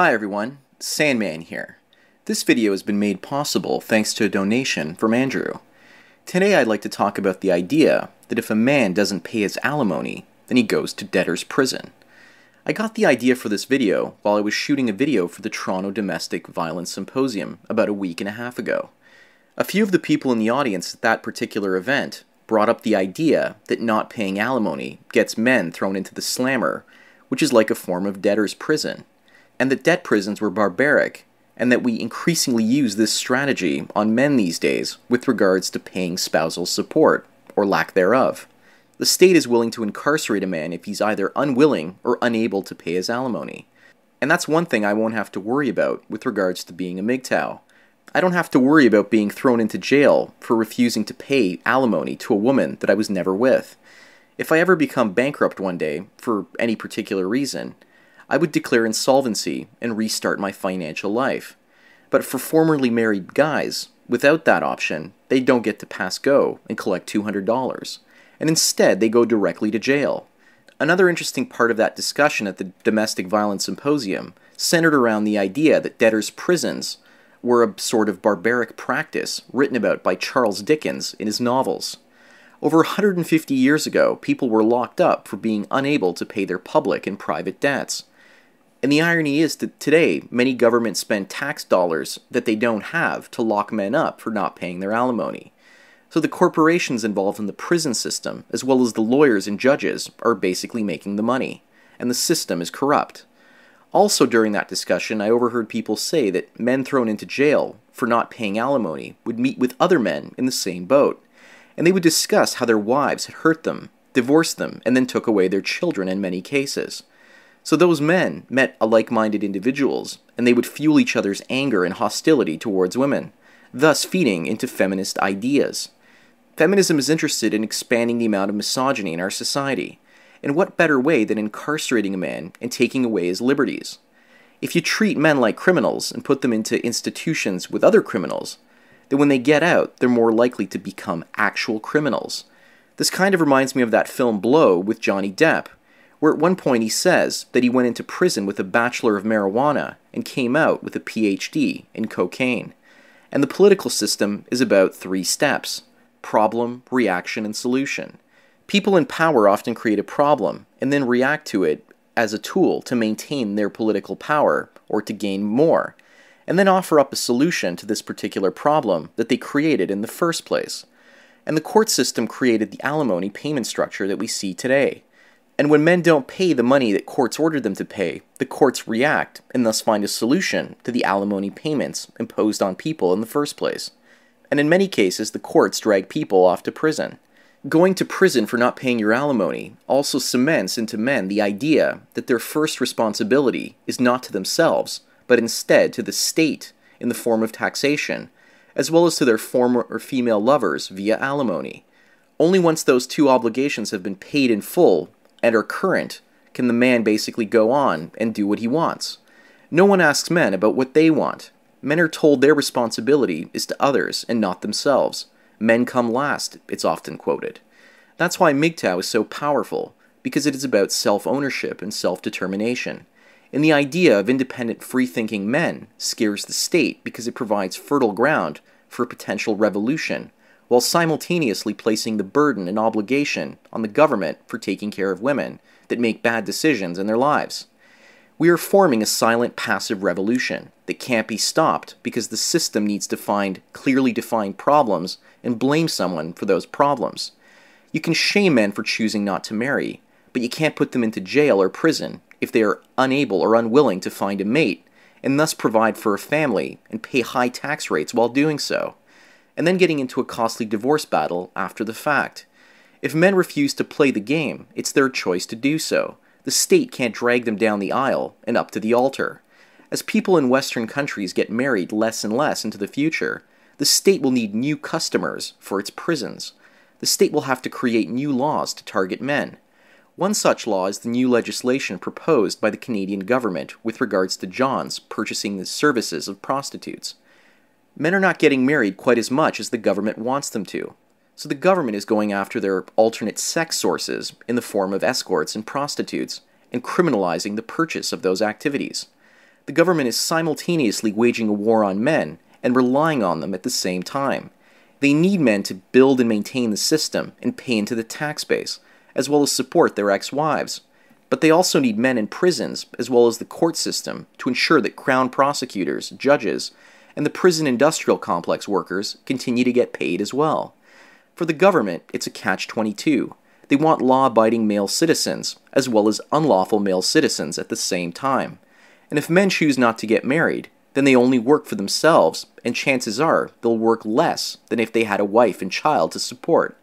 Hi everyone, Sandman here. This video has been made possible thanks to a donation from Andrew. Today I'd like to talk about the idea that if a man doesn't pay his alimony, then he goes to debtor's prison. I got the idea for this video while I was shooting a video for the Toronto Domestic Violence Symposium about a week and a half ago. A few of the people in the audience at that particular event brought up the idea that not paying alimony gets men thrown into the slammer, which is like a form of debtor's prison, and that debt prisons were barbaric and that we increasingly use this strategy on men these days with regards to paying spousal support, or lack thereof. The state is willing to incarcerate a man if he's either unwilling or unable to pay his alimony. And that's one thing I won't have to worry about with regards to being a MGTOW. I don't have to worry about being thrown into jail for refusing to pay alimony to a woman that I was never with. If I ever become bankrupt one day, for any particular reason, I would declare insolvency and restart my financial life. But for formerly married guys, without that option, they don't get to pass go and collect $200, and instead they go directly to jail. Another interesting part of that discussion at the Domestic Violence Symposium centered around the idea that debtors' prisons were a sort of barbaric practice written about by Charles Dickens in his novels. Over 150 years ago, people were locked up for being unable to pay their public and private debts. And the irony is that today, many governments spend tax dollars that they don't have to lock men up for not paying their alimony. So the corporations involved in the prison system, as well as the lawyers and judges, are basically making the money, and the system is corrupt. Also, during that discussion, I overheard people say that men thrown into jail for not paying alimony would meet with other men in the same boat, and they would discuss how their wives had hurt them, divorced them, and then took away their children in many cases. So those men met like minded individuals, and they would fuel each other's anger and hostility towards women, thus feeding into feminist ideas. Feminism is interested in expanding the amount of misogyny in our society, and what better way than incarcerating a man and taking away his liberties? If you treat men like criminals and put them into institutions with other criminals, then when they get out, they're more likely to become actual criminals. This kind of reminds me of that film Blow with Johnny Depp, where at one point he says that he went into prison with a Bachelor of Marijuana and came out with a PhD in cocaine. And the political system is about three steps problem, reaction, and solution. People in power often create a problem and then react to it as a tool to maintain their political power or to gain more, and then offer up a solution to this particular problem that they created in the first place. And the court system created the alimony payment structure that we see today. And when men don't pay the money that courts ordered them to pay, the courts react and thus find a solution to the alimony payments imposed on people in the first place. And in many cases, the courts drag people off to prison. Going to prison for not paying your alimony also cements into men the idea that their first responsibility is not to themselves, but instead to the state in the form of taxation, as well as to their former or female lovers via alimony. Only once those two obligations have been paid in full and are current can the man basically go on and do what he wants. No one asks men about what they want. Men are told their responsibility is to others and not themselves. Men come last, it's often quoted. That's why MGTOW is so powerful, because it is about self ownership and self determination. And the idea of independent, free thinking men scares the state because it provides fertile ground for a potential revolution while simultaneously placing the burden and obligation on the government for taking care of women that make bad decisions in their lives. We are forming a silent, passive revolution that can't be stopped because the system needs to find clearly defined problems and blame someone for those problems. You can shame men for choosing not to marry, but you can't put them into jail or prison if they are unable or unwilling to find a mate and thus provide for a family and pay high tax rates while doing so and then getting into a costly divorce battle after the fact. If men refuse to play the game, it's their choice to do so. The state can't drag them down the aisle and up to the altar. As people in Western countries get married less and less into the future, the state will need new customers for its prisons. The state will have to create new laws to target men. One such law is the new legislation proposed by the Canadian government with regards to Johns purchasing the services of prostitutes. Men are not getting married quite as much as the government wants them to, so the government is going after their alternate sex sources in the form of escorts and prostitutes and criminalizing the purchase of those activities the government is simultaneously waging a war on men and relying on them at the same time. They need men to build and maintain the system and pay into the tax base, as well as support their ex wives. But they also need men in prisons, as well as the court system, to ensure that crown prosecutors, judges, and the prison industrial complex workers continue to get paid as well. For the government, it's a catch 22. They want law abiding male citizens, as well as unlawful male citizens at the same time. And if men choose not to get married, then they only work for themselves, and chances are they'll work less than if they had a wife and child to support.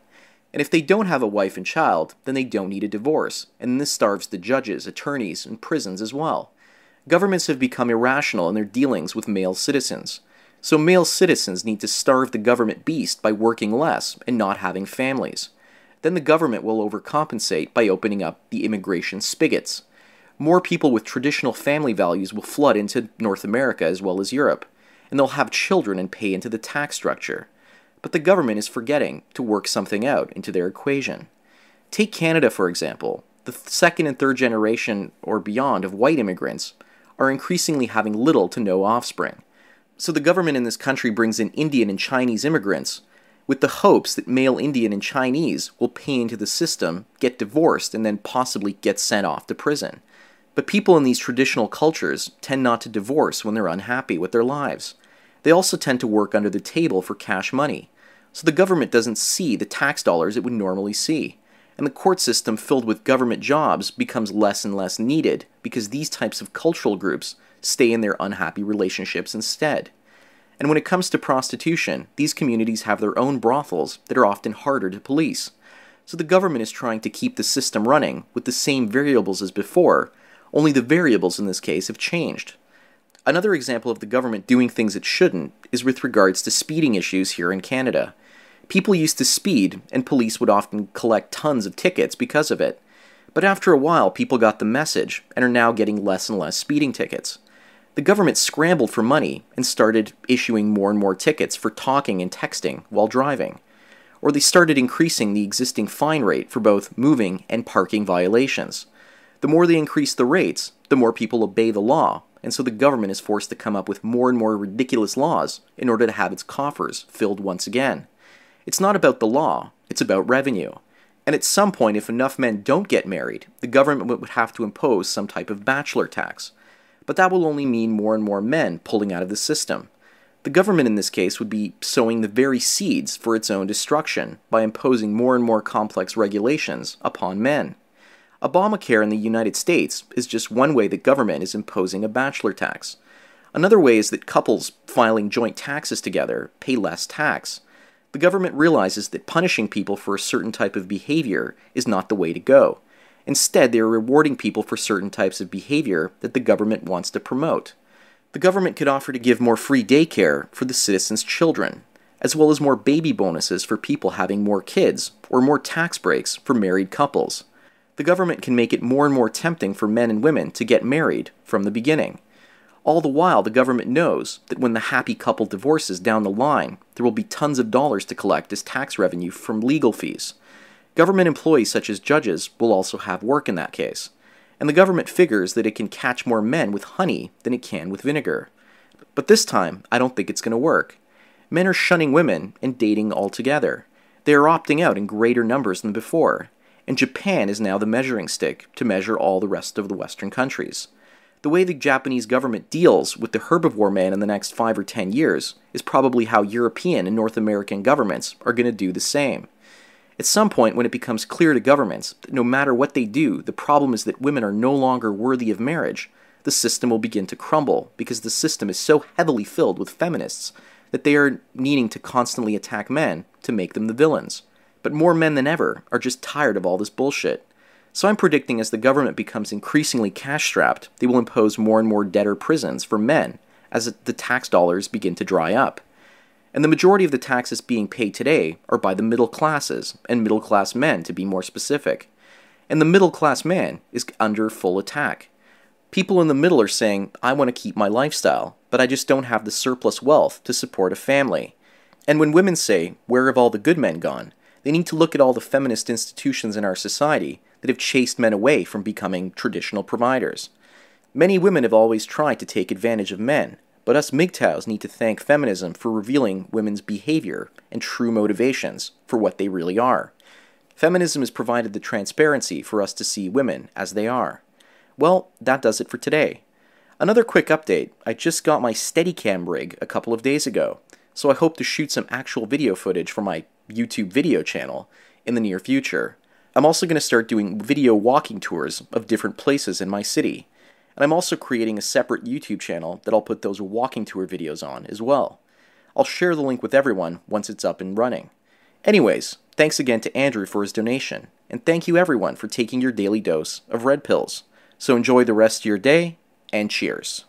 And if they don't have a wife and child, then they don't need a divorce, and this starves the judges, attorneys, and prisons as well. Governments have become irrational in their dealings with male citizens. So male citizens need to starve the government beast by working less and not having families. Then the government will overcompensate by opening up the immigration spigots more people with traditional family values will flood into North America as well as Europe, and they'll have children and pay into the tax structure. But the government is forgetting to work something out into their equation. Take Canada, for example. The second and third generation or beyond of white immigrants are increasingly having little to no offspring. So the government in this country brings in Indian and Chinese immigrants with the hopes that male Indian and Chinese will pay into the system, get divorced, and then possibly get sent off to prison. But people in these traditional cultures tend not to divorce when they're unhappy with their lives. They also tend to work under the table for cash money, so the government doesn't see the tax dollars it would normally see. And the court system filled with government jobs becomes less and less needed because these types of cultural groups stay in their unhappy relationships instead. And when it comes to prostitution, these communities have their own brothels that are often harder to police. So the government is trying to keep the system running with the same variables as before, only the variables in this case have changed. Another example of the government doing things it shouldn't is with regards to speeding issues here in Canada. People used to speed, and police would often collect tons of tickets because of it. But after a while, people got the message and are now getting less and less speeding tickets. The government scrambled for money and started issuing more and more tickets for talking and texting while driving. Or they started increasing the existing fine rate for both moving and parking violations. The more they increase the rates, the more people obey the law, and so the government is forced to come up with more and more ridiculous laws in order to have its coffers filled once again. It's not about the law, it's about revenue. And at some point, if enough men don't get married, the government would have to impose some type of bachelor tax. But that will only mean more and more men pulling out of the system. The government in this case would be sowing the very seeds for its own destruction by imposing more and more complex regulations upon men. Obamacare in the United States is just one way the government is imposing a bachelor tax. Another way is that couples filing joint taxes together pay less tax. The government realizes that punishing people for a certain type of behavior is not the way to go. Instead, they are rewarding people for certain types of behavior that the government wants to promote. The government could offer to give more free daycare for the citizens' children, as well as more baby bonuses for people having more kids, or more tax breaks for married couples the government can make it more and more tempting for men and women to get married from the beginning. All the while, the government knows that when the happy couple divorces down the line, there will be tons of dollars to collect as tax revenue from legal fees. Government employees, such as judges, will also have work in that case. And the government figures that it can catch more men with honey than it can with vinegar. But this time, I don't think it's going to work. Men are shunning women and dating altogether. They are opting out in greater numbers than before, and Japan is now the measuring stick to measure all the rest of the Western countries. The way the Japanese government deals with the herbivore man in the next five or ten years is probably how European and North American governments are going to do the same. At some point, when it becomes clear to governments that no matter what they do, the problem is that women are no longer worthy of marriage, the system will begin to crumble because the system is so heavily filled with feminists that they are needing to constantly attack men to make them the villains. But more men than ever are just tired of all this bullshit. So I'm predicting as the government becomes increasingly cash strapped, they will impose more and more debtor prisons for men as the tax dollars begin to dry up. And the majority of the taxes being paid today are by the middle classes, and middle class men to be more specific. And the middle class man is under full attack. People in the middle are saying, I want to keep my lifestyle, but I just don't have the surplus wealth to support a family. And when women say, Where have all the good men gone? they need to look at all the feminist institutions in our society that have chased men away from becoming traditional providers. Many women have always tried to take advantage of men, but us MGTOWs need to thank feminism for revealing women's behavior and true motivations for what they really are. Feminism has provided the transparency for us to see women as they are. Well, that does it for today. Another quick update I just got my Steadicam rig a couple of days ago, so I hope to shoot some actual video footage for my YouTube video channel in the near future. I'm also going to start doing video walking tours of different places in my city. And I'm also creating a separate YouTube channel that I'll put those walking tour videos on as well. I'll share the link with everyone once it's up and running. Anyways, thanks again to Andrew for his donation, and thank you everyone for taking your daily dose of red pills. So enjoy the rest of your day, and cheers.